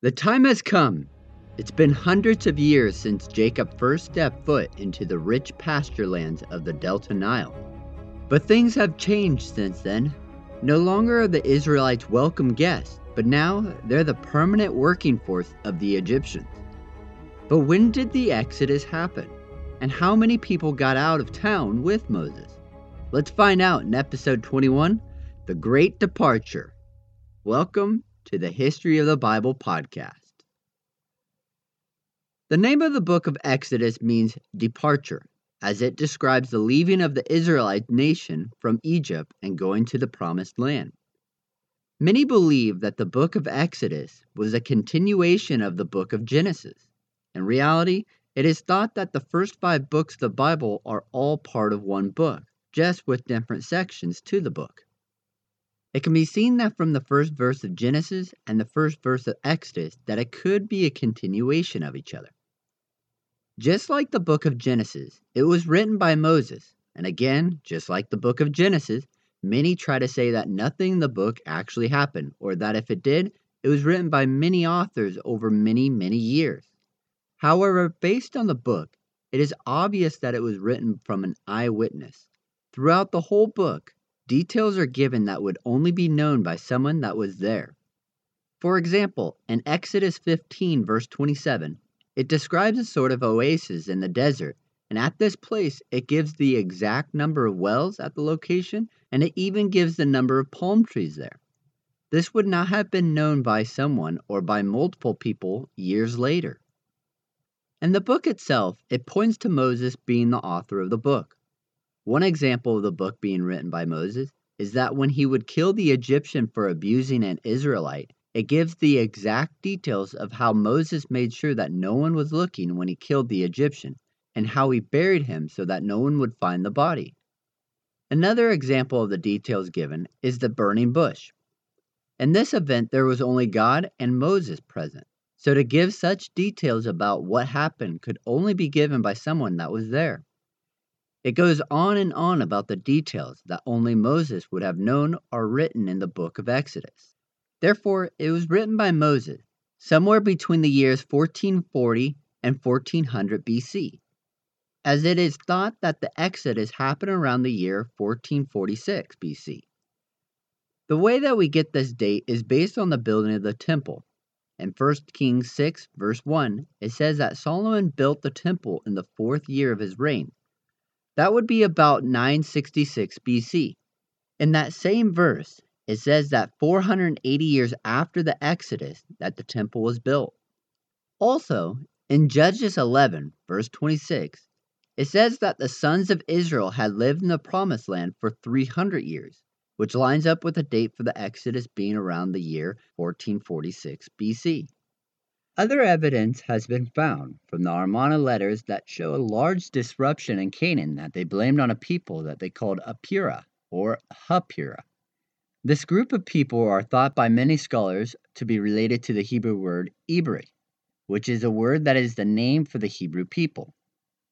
The time has come. It's been hundreds of years since Jacob first stepped foot into the rich pasture lands of the Delta Nile. But things have changed since then. No longer are the Israelites welcome guests, but now they're the permanent working force of the Egyptians. But when did the Exodus happen? And how many people got out of town with Moses? Let's find out in episode 21 The Great Departure. Welcome to the History of the Bible podcast. The name of the book of Exodus means departure, as it describes the leaving of the Israelite nation from Egypt and going to the promised land. Many believe that the book of Exodus was a continuation of the book of Genesis. In reality, it is thought that the first five books of the Bible are all part of one book, just with different sections to the book. It can be seen that from the first verse of Genesis and the first verse of Exodus that it could be a continuation of each other. Just like the book of Genesis, it was written by Moses, and again, just like the book of Genesis, many try to say that nothing in the book actually happened, or that if it did, it was written by many authors over many, many years. However, based on the book, it is obvious that it was written from an eyewitness. Throughout the whole book, Details are given that would only be known by someone that was there. For example, in Exodus 15, verse 27, it describes a sort of oasis in the desert, and at this place it gives the exact number of wells at the location, and it even gives the number of palm trees there. This would not have been known by someone or by multiple people years later. In the book itself, it points to Moses being the author of the book. One example of the book being written by Moses is that when he would kill the Egyptian for abusing an Israelite, it gives the exact details of how Moses made sure that no one was looking when he killed the Egyptian, and how he buried him so that no one would find the body. Another example of the details given is the burning bush. In this event, there was only God and Moses present, so to give such details about what happened could only be given by someone that was there. It goes on and on about the details that only Moses would have known are written in the book of Exodus. Therefore, it was written by Moses somewhere between the years 1440 and 1400 BC, as it is thought that the Exodus happened around the year 1446 BC. The way that we get this date is based on the building of the temple. In 1 Kings 6, verse 1, it says that Solomon built the temple in the fourth year of his reign that would be about 966 BC. In that same verse, it says that 480 years after the Exodus that the temple was built. Also, in Judges 11, verse 26, it says that the sons of Israel had lived in the promised land for 300 years, which lines up with the date for the Exodus being around the year 1446 BC. Other evidence has been found from the Amarna letters that show a large disruption in Canaan that they blamed on a people that they called Apura or Hapura. This group of people are thought by many scholars to be related to the Hebrew word Ibri, which is a word that is the name for the Hebrew people.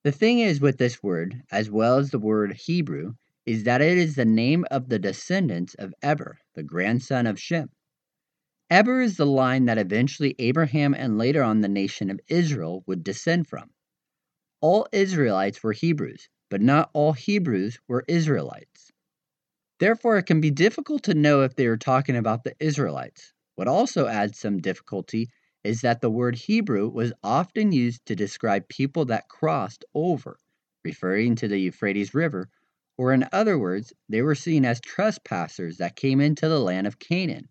The thing is with this word, as well as the word Hebrew, is that it is the name of the descendants of Eber, the grandson of Shem. Eber is the line that eventually Abraham and later on the nation of Israel would descend from. All Israelites were Hebrews, but not all Hebrews were Israelites. Therefore, it can be difficult to know if they are talking about the Israelites. What also adds some difficulty is that the word Hebrew was often used to describe people that crossed over, referring to the Euphrates River, or in other words, they were seen as trespassers that came into the land of Canaan.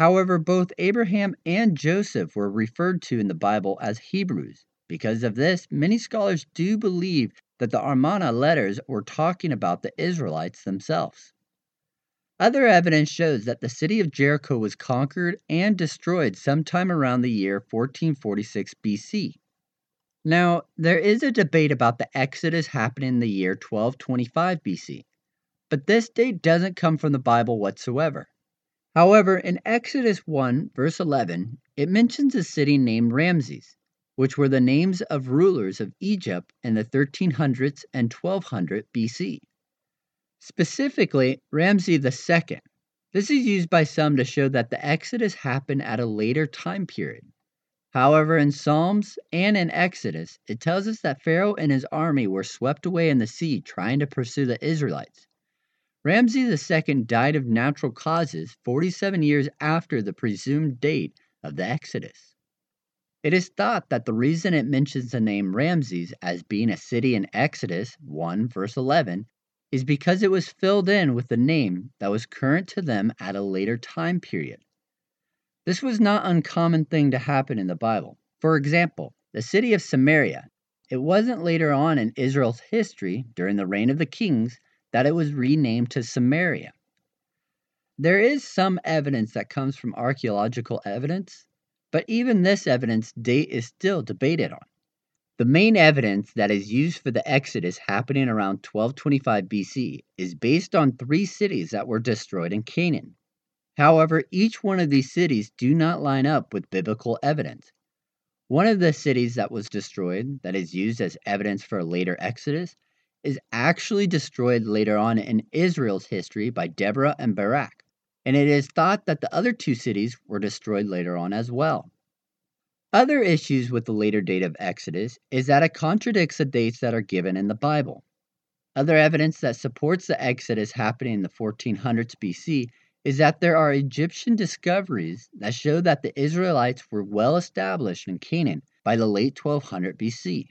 However, both Abraham and Joseph were referred to in the Bible as Hebrews. Because of this, many scholars do believe that the Amarna letters were talking about the Israelites themselves. Other evidence shows that the city of Jericho was conquered and destroyed sometime around the year 1446 BC. Now, there is a debate about the Exodus happening in the year 1225 BC, but this date doesn't come from the Bible whatsoever. However, in Exodus 1, verse 11, it mentions a city named Ramses, which were the names of rulers of Egypt in the 1300s and 1200 BC. Specifically, Ramses II, This is used by some to show that the Exodus happened at a later time period. However, in Psalms and in Exodus, it tells us that Pharaoh and his army were swept away in the sea trying to pursue the Israelites. Ramses II died of natural causes 47 years after the presumed date of the Exodus. It is thought that the reason it mentions the name Ramses as being a city in Exodus 1 verse 11 is because it was filled in with the name that was current to them at a later time period. This was not uncommon thing to happen in the Bible. For example, the city of Samaria. It wasn't later on in Israel's history, during the reign of the kings, that it was renamed to Samaria. There is some evidence that comes from archaeological evidence, but even this evidence date is still debated on. The main evidence that is used for the Exodus happening around 1225 BC is based on three cities that were destroyed in Canaan. However, each one of these cities do not line up with biblical evidence. One of the cities that was destroyed, that is used as evidence for a later Exodus, is actually destroyed later on in Israel's history by Deborah and Barak, and it is thought that the other two cities were destroyed later on as well. Other issues with the later date of Exodus is that it contradicts the dates that are given in the Bible. Other evidence that supports the Exodus happening in the 1400s BC is that there are Egyptian discoveries that show that the Israelites were well established in Canaan by the late 1200 BC.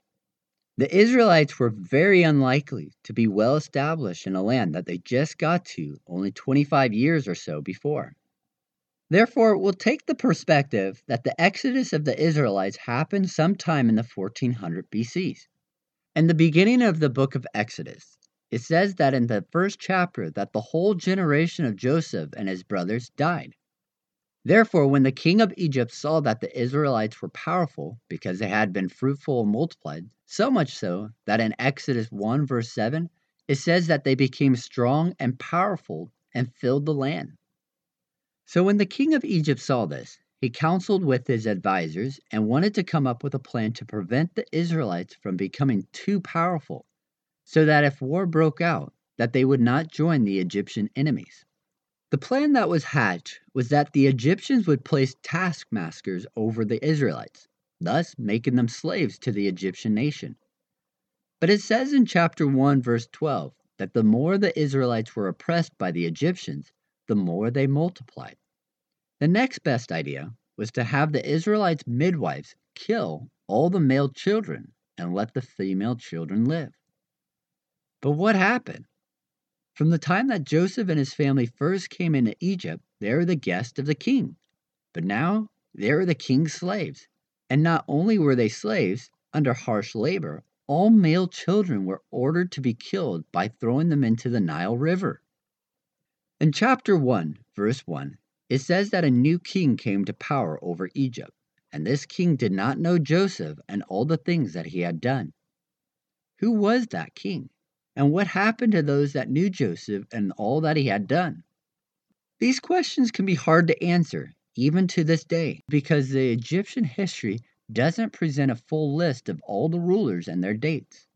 The Israelites were very unlikely to be well established in a land that they just got to only 25 years or so before. Therefore, we'll take the perspective that the exodus of the Israelites happened sometime in the 1400 BCs. In the beginning of the book of Exodus, it says that in the first chapter that the whole generation of Joseph and his brothers died. Therefore, when the king of Egypt saw that the Israelites were powerful because they had been fruitful and multiplied, so much so that in Exodus 1 verse 7, it says that they became strong and powerful and filled the land. So when the king of Egypt saw this, he counseled with his advisers and wanted to come up with a plan to prevent the Israelites from becoming too powerful so that if war broke out, that they would not join the Egyptian enemies. The plan that was hatched was that the Egyptians would place taskmasters over the Israelites, thus making them slaves to the Egyptian nation. But it says in chapter 1, verse 12, that the more the Israelites were oppressed by the Egyptians, the more they multiplied. The next best idea was to have the Israelites' midwives kill all the male children and let the female children live. But what happened? From the time that Joseph and his family first came into Egypt, they were the guests of the king. But now they were the king's slaves. And not only were they slaves, under harsh labor, all male children were ordered to be killed by throwing them into the Nile River. In chapter 1, verse 1, it says that a new king came to power over Egypt, and this king did not know Joseph and all the things that he had done. Who was that king? And what happened to those that knew Joseph and all that he had done? These questions can be hard to answer, even to this day, because the Egyptian history doesn't present a full list of all the rulers and their dates.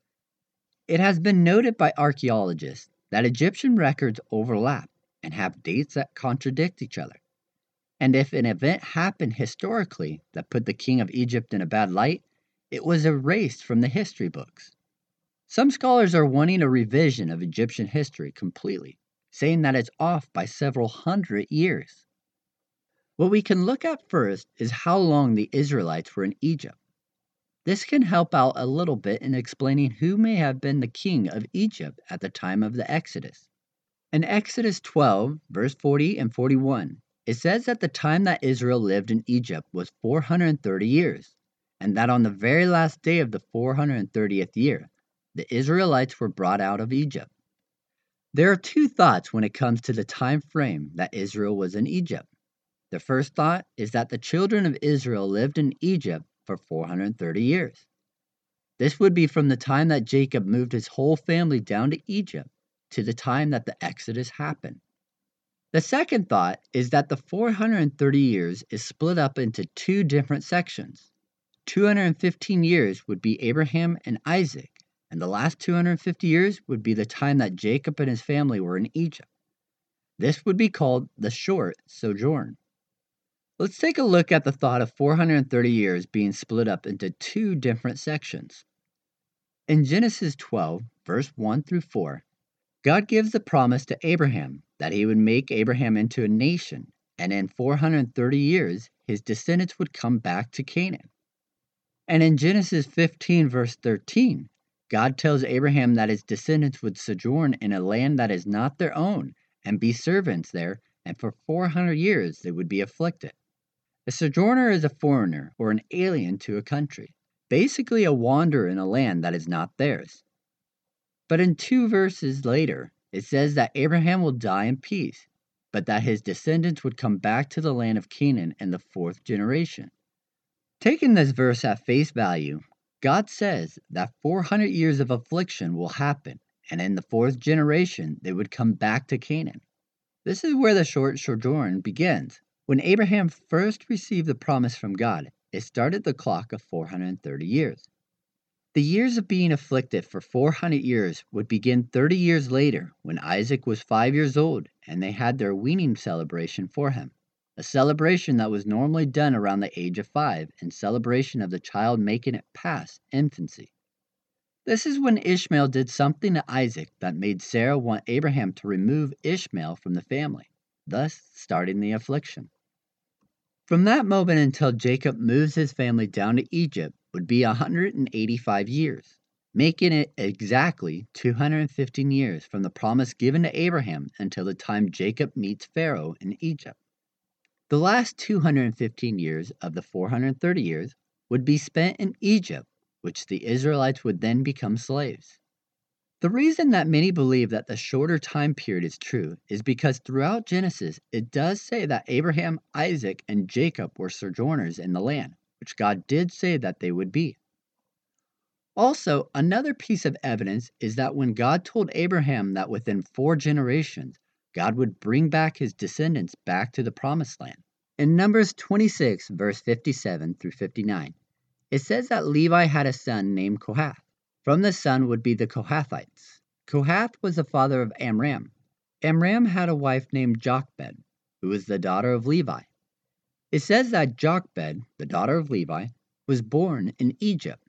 It has been noted by archaeologists that Egyptian records overlap and have dates that contradict each other. And if an event happened historically that put the king of Egypt in a bad light, it was erased from the history books. Some scholars are wanting a revision of Egyptian history completely, saying that it's off by several hundred years. What we can look at first is how long the Israelites were in Egypt. This can help out a little bit in explaining who may have been the king of Egypt at the time of the Exodus. In Exodus 12, verse 40 and 41, it says that the time that Israel lived in Egypt was 430 years, and that on the very last day of the 430th year, the Israelites were brought out of Egypt. There are two thoughts when it comes to the time frame that Israel was in Egypt. The first thought is that the children of Israel lived in Egypt for 430 years. This would be from the time that Jacob moved his whole family down to Egypt to the time that the Exodus happened. The second thought is that the 430 years is split up into two different sections. 215 years would be Abraham and Isaac, and the last 250 years would be the time that Jacob and his family were in Egypt. This would be called the short sojourn. Let's take a look at the thought of 430 years being split up into two different sections. In Genesis 12, verse 1 through 4, God gives the promise to Abraham that he would make Abraham into a nation, and in 430 years his descendants would come back to Canaan. And in Genesis 15, verse 13, God tells Abraham that his descendants would sojourn in a land that is not their own and be servants there, and for 400 years they would be afflicted. A sojourner is a foreigner or an alien to a country, basically a wanderer in a land that is not theirs. But in two verses later, it says that Abraham will die in peace, but that his descendants would come back to the land of Canaan in the fourth generation. Taking this verse at face value, God says that 400 years of affliction will happen, and in the fourth generation they would come back to Canaan. This is where the short sojourn begins. When Abraham first received the promise from God, it started the clock of 430 years. The years of being afflicted for 400 years would begin 30 years later when Isaac was five years old and they had their weaning celebration for him, a celebration that was normally done around the age of five in celebration of the child making it past infancy. This is when Ishmael did something to Isaac that made Sarah want Abraham to remove Ishmael from the family, thus starting the affliction. From that moment until Jacob moves his family down to Egypt would be 185 years, making it exactly 215 years from the promise given to Abraham until the time Jacob meets Pharaoh in Egypt. The last 215 years of the 430 years would be spent in Egypt which the Israelites would then become slaves. The reason that many believe that the shorter time period is true is because throughout Genesis it does say that Abraham, Isaac, and Jacob were sojourners in the land, which God did say that they would be. Also, another piece of evidence is that when God told Abraham that within four generations God would bring back his descendants back to the promised land. In Numbers 26, verse 57 through 59, it says that Levi had a son named Kohath. From the son would be the Kohathites. Kohath was the father of Amram. Amram had a wife named Jochebed, who was the daughter of Levi. It says that Jochebed, the daughter of Levi, was born in Egypt.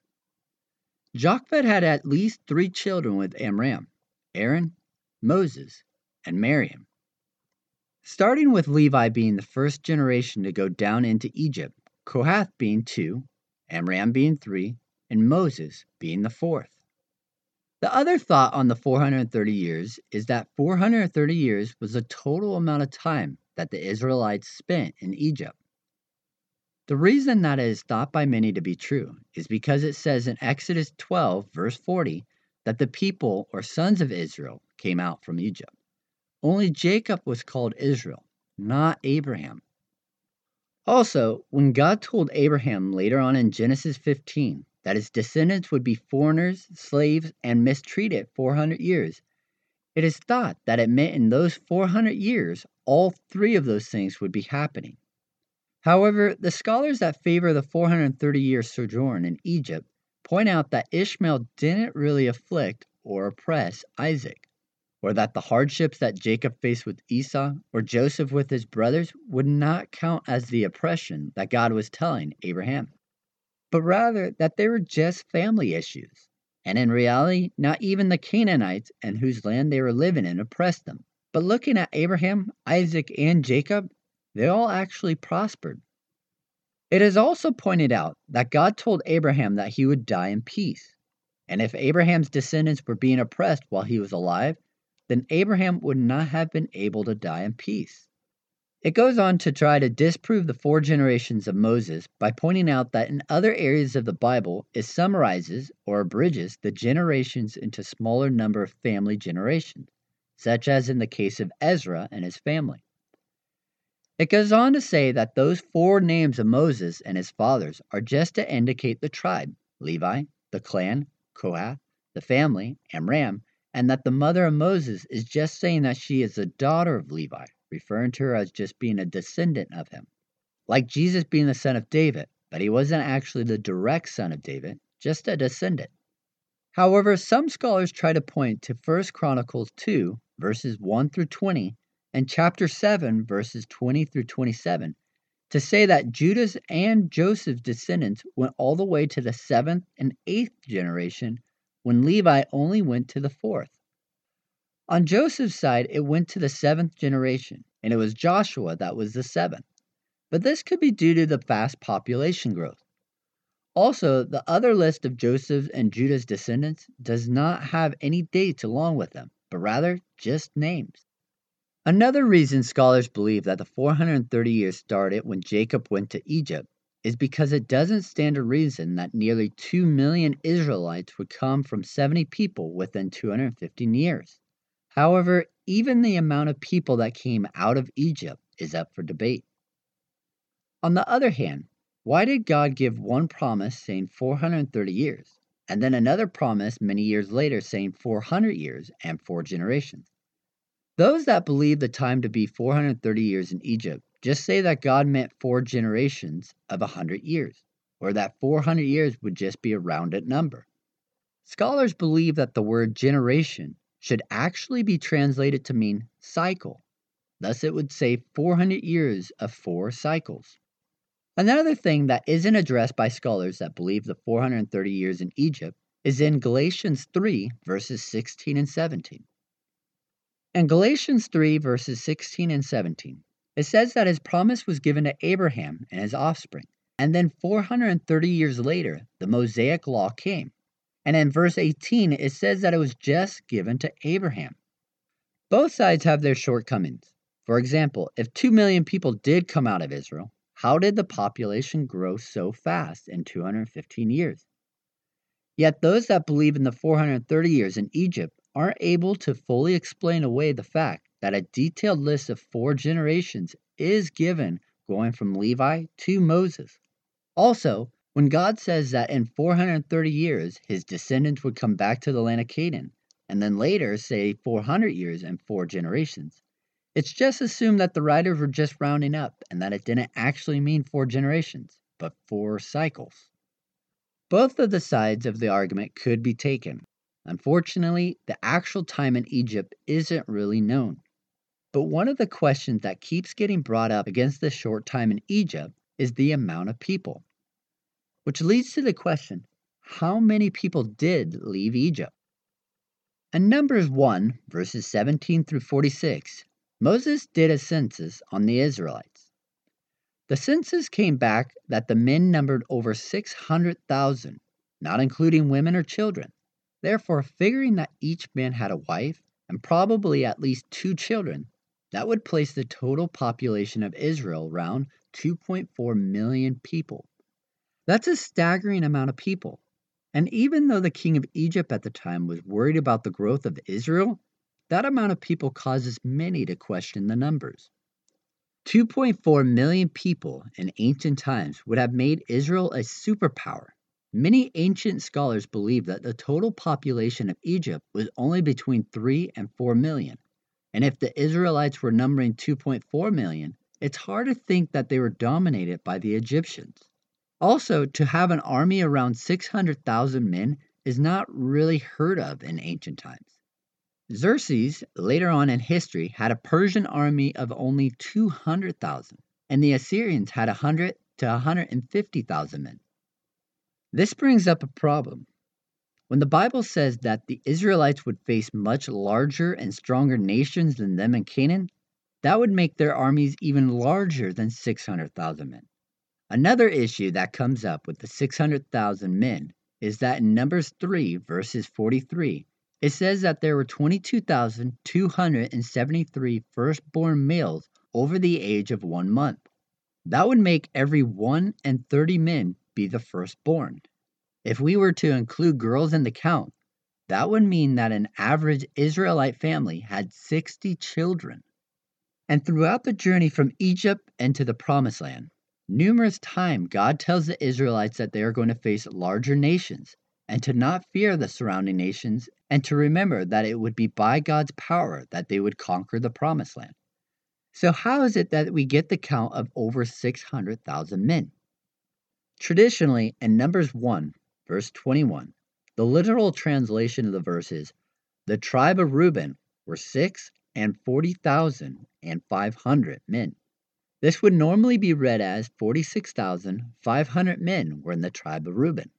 Jochebed had at least three children with Amram Aaron, Moses, and Miriam. Starting with Levi being the first generation to go down into Egypt, Kohath being two, Amram being three, and Moses being the fourth. The other thought on the 430 years is that 430 years was the total amount of time that the Israelites spent in Egypt. The reason that it is thought by many to be true is because it says in Exodus 12, verse 40, that the people or sons of Israel came out from Egypt. Only Jacob was called Israel, not Abraham. Also, when God told Abraham later on in Genesis 15 that his descendants would be foreigners, slaves, and mistreated 400 years, it is thought that it meant in those 400 years all three of those things would be happening. However, the scholars that favor the 430 year sojourn in Egypt point out that Ishmael didn't really afflict or oppress Isaac or that the hardships that Jacob faced with Esau or Joseph with his brothers would not count as the oppression that God was telling Abraham, but rather that they were just family issues. And in reality, not even the Canaanites in whose land they were living in oppressed them. But looking at Abraham, Isaac, and Jacob, they all actually prospered. It is also pointed out that God told Abraham that he would die in peace. And if Abraham's descendants were being oppressed while he was alive, then Abraham would not have been able to die in peace. It goes on to try to disprove the four generations of Moses by pointing out that in other areas of the Bible it summarizes or abridges the generations into smaller number of family generations, such as in the case of Ezra and his family. It goes on to say that those four names of Moses and his fathers are just to indicate the tribe Levi, the clan, Kohath, the family, Amram, and that the mother of Moses is just saying that she is a daughter of Levi, referring to her as just being a descendant of him. Like Jesus being the son of David, but he wasn't actually the direct son of David, just a descendant. However, some scholars try to point to 1 Chronicles 2, verses 1 through 20, and chapter 7, verses 20 through 27, to say that Judah's and Joseph's descendants went all the way to the seventh and eighth generation, when Levi only went to the fourth. On Joseph's side, it went to the seventh generation, and it was Joshua that was the seventh. But this could be due to the fast population growth. Also, the other list of Joseph's and Judah's descendants does not have any dates along with them, but rather just names. Another reason scholars believe that the 430 years started when Jacob went to Egypt is because it doesn't stand to reason that nearly 2 million Israelites would come from 70 people within 215 years. However, even the amount of people that came out of Egypt is up for debate. On the other hand, why did God give one promise saying 430 years, and then another promise many years later saying 400 years and four generations? Those that believe the time to be 430 years in Egypt just say that God meant four generations of a 100 years, or that 400 years would just be a rounded number. Scholars believe that the word generation should actually be translated to mean cycle. Thus, it would say 400 years of four cycles. Another thing that isn't addressed by scholars that believe the 430 years in Egypt is in Galatians 3, verses 16 and 17. In Galatians 3, verses 16 and 17, it says that his promise was given to Abraham and his offspring. And then 430 years later, the Mosaic law came. And in verse 18, it says that it was just given to Abraham. Both sides have their shortcomings. For example, if 2 million people did come out of Israel, how did the population grow so fast in 215 years? Yet those that believe in the 430 years in Egypt aren't able to fully explain away the fact that a detailed list of four generations is given going from Levi to Moses. Also, when God says that in 430 years his descendants would come back to the land of Canaan, and then later say 400 years and four generations, it's just assumed that the writers were just rounding up and that it didn't actually mean four generations, but four cycles. Both of the sides of the argument could be taken. Unfortunately, the actual time in Egypt isn't really known. But one of the questions that keeps getting brought up against the short time in Egypt is the amount of people. Which leads to the question how many people did leave Egypt? In Numbers 1, verses 17 through 46, Moses did a census on the Israelites. The census came back that the men numbered over 600,000, not including women or children. Therefore, figuring that each man had a wife and probably at least two children, that would place the total population of Israel around 2.4 million people. That's a staggering amount of people. And even though the king of Egypt at the time was worried about the growth of Israel, that amount of people causes many to question the numbers. 2.4 million people in ancient times would have made Israel a superpower. Many ancient scholars believe that the total population of Egypt was only between 3 and 4 million. And if the Israelites were numbering 2.4 million, it's hard to think that they were dominated by the Egyptians. Also, to have an army around 600,000 men is not really heard of in ancient times. Xerxes, later on in history, had a Persian army of only 200,000, and the Assyrians had 100 to 150,000 men. This brings up a problem. When the Bible says that the Israelites would face much larger and stronger nations than them in Canaan, that would make their armies even larger than 600,000 men. Another issue that comes up with the 600,000 men is that in Numbers 3, verses 43, it says that there were 22,273 firstborn males over the age of one month. That would make every 1 and 30 men be the firstborn. If we were to include girls in the count, that would mean that an average Israelite family had 60 children. And throughout the journey from Egypt into the Promised Land, numerous times God tells the Israelites that they are going to face larger nations and to not fear the surrounding nations, and to remember that it would be by God's power that they would conquer the promised land. So, how is it that we get the count of over 600,000 men? Traditionally, in Numbers 1, verse 21, the literal translation of the verse is The tribe of Reuben were 6 and 40,500 men. This would normally be read as 46,500 men were in the tribe of Reuben.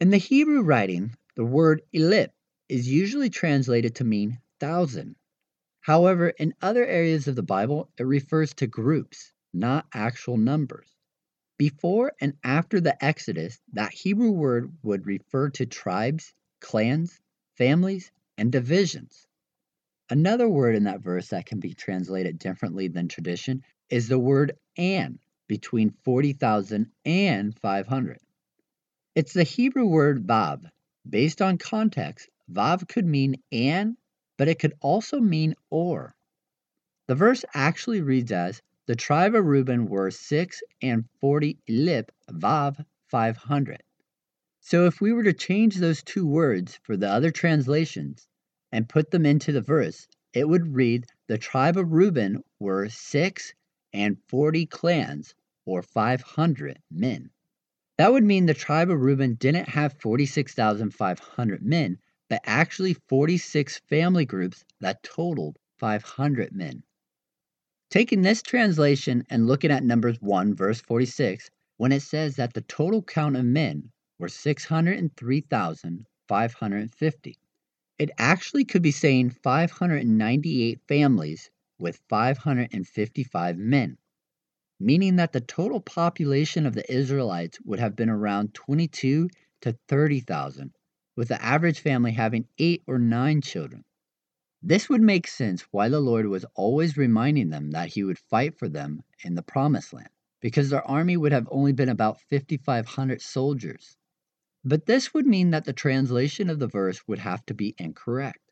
In the Hebrew writing, the word elip is usually translated to mean thousand. However, in other areas of the Bible, it refers to groups, not actual numbers. Before and after the Exodus, that Hebrew word would refer to tribes, clans, families, and divisions. Another word in that verse that can be translated differently than tradition is the word an between 40,000 and 500. It's the Hebrew word vav. Based on context, vav could mean and, but it could also mean or. The verse actually reads as The tribe of Reuben were 6 and 40 lip vav 500. So if we were to change those two words for the other translations and put them into the verse, it would read The tribe of Reuben were 6 and 40 clans, or 500 men. That would mean the tribe of Reuben didn't have 46,500 men, but actually 46 family groups that totaled 500 men. Taking this translation and looking at Numbers 1, verse 46, when it says that the total count of men were 603,550, it actually could be saying 598 families with 555 men, meaning that the total population of the Israelites would have been around 22 to 30,000, with the average family having 8 or 9 children. This would make sense why the Lord was always reminding them that He would fight for them in the Promised Land, because their army would have only been about 5,500 soldiers. But this would mean that the translation of the verse would have to be incorrect.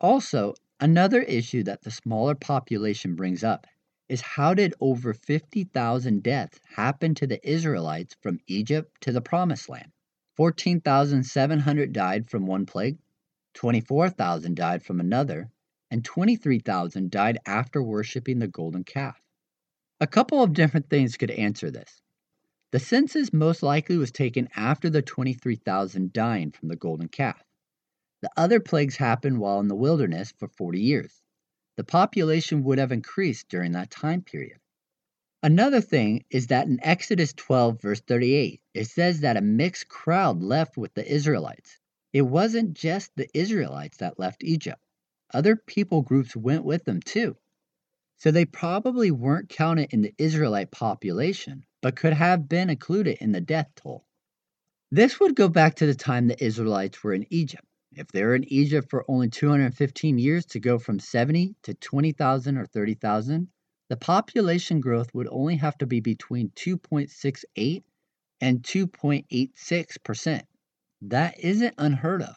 Also, Another issue that the smaller population brings up is how did over 50,000 deaths happen to the Israelites from Egypt to the Promised Land? 14,700 died from one plague, 24,000 died from another, and 23,000 died after worshiping the golden calf. A couple of different things could answer this. The census most likely was taken after the 23,000 dying from the golden calf. The other plagues happened while in the wilderness for 40 years. The population would have increased during that time period. Another thing is that in Exodus 12, verse 38, it says that a mixed crowd left with the Israelites. It wasn't just the Israelites that left Egypt, other people groups went with them too. So they probably weren't counted in the Israelite population, but could have been included in the death toll. This would go back to the time the Israelites were in Egypt. If they're in Egypt for only 215 years to go from 70 to 20,000 or 30,000, the population growth would only have to be between 2.68 and 2.86%. That isn't unheard of.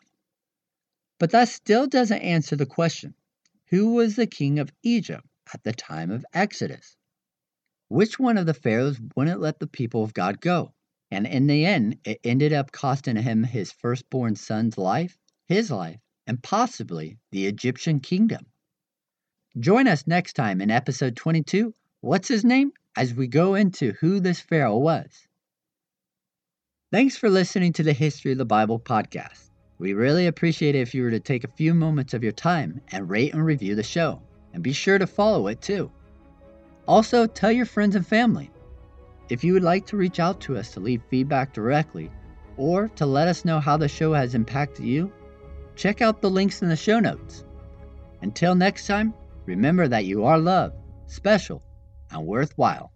But that still doesn't answer the question who was the king of Egypt at the time of Exodus? Which one of the pharaohs wouldn't let the people of God go? And in the end, it ended up costing him his firstborn son's life his life, and possibly the Egyptian kingdom. Join us next time in episode 22 What's His Name? as we go into who this Pharaoh was. Thanks for listening to the History of the Bible podcast. We really appreciate it if you were to take a few moments of your time and rate and review the show, and be sure to follow it too. Also, tell your friends and family. If you would like to reach out to us to leave feedback directly, or to let us know how the show has impacted you, check out the links in the show notes. Until next time, remember that you are loved, special, and worthwhile.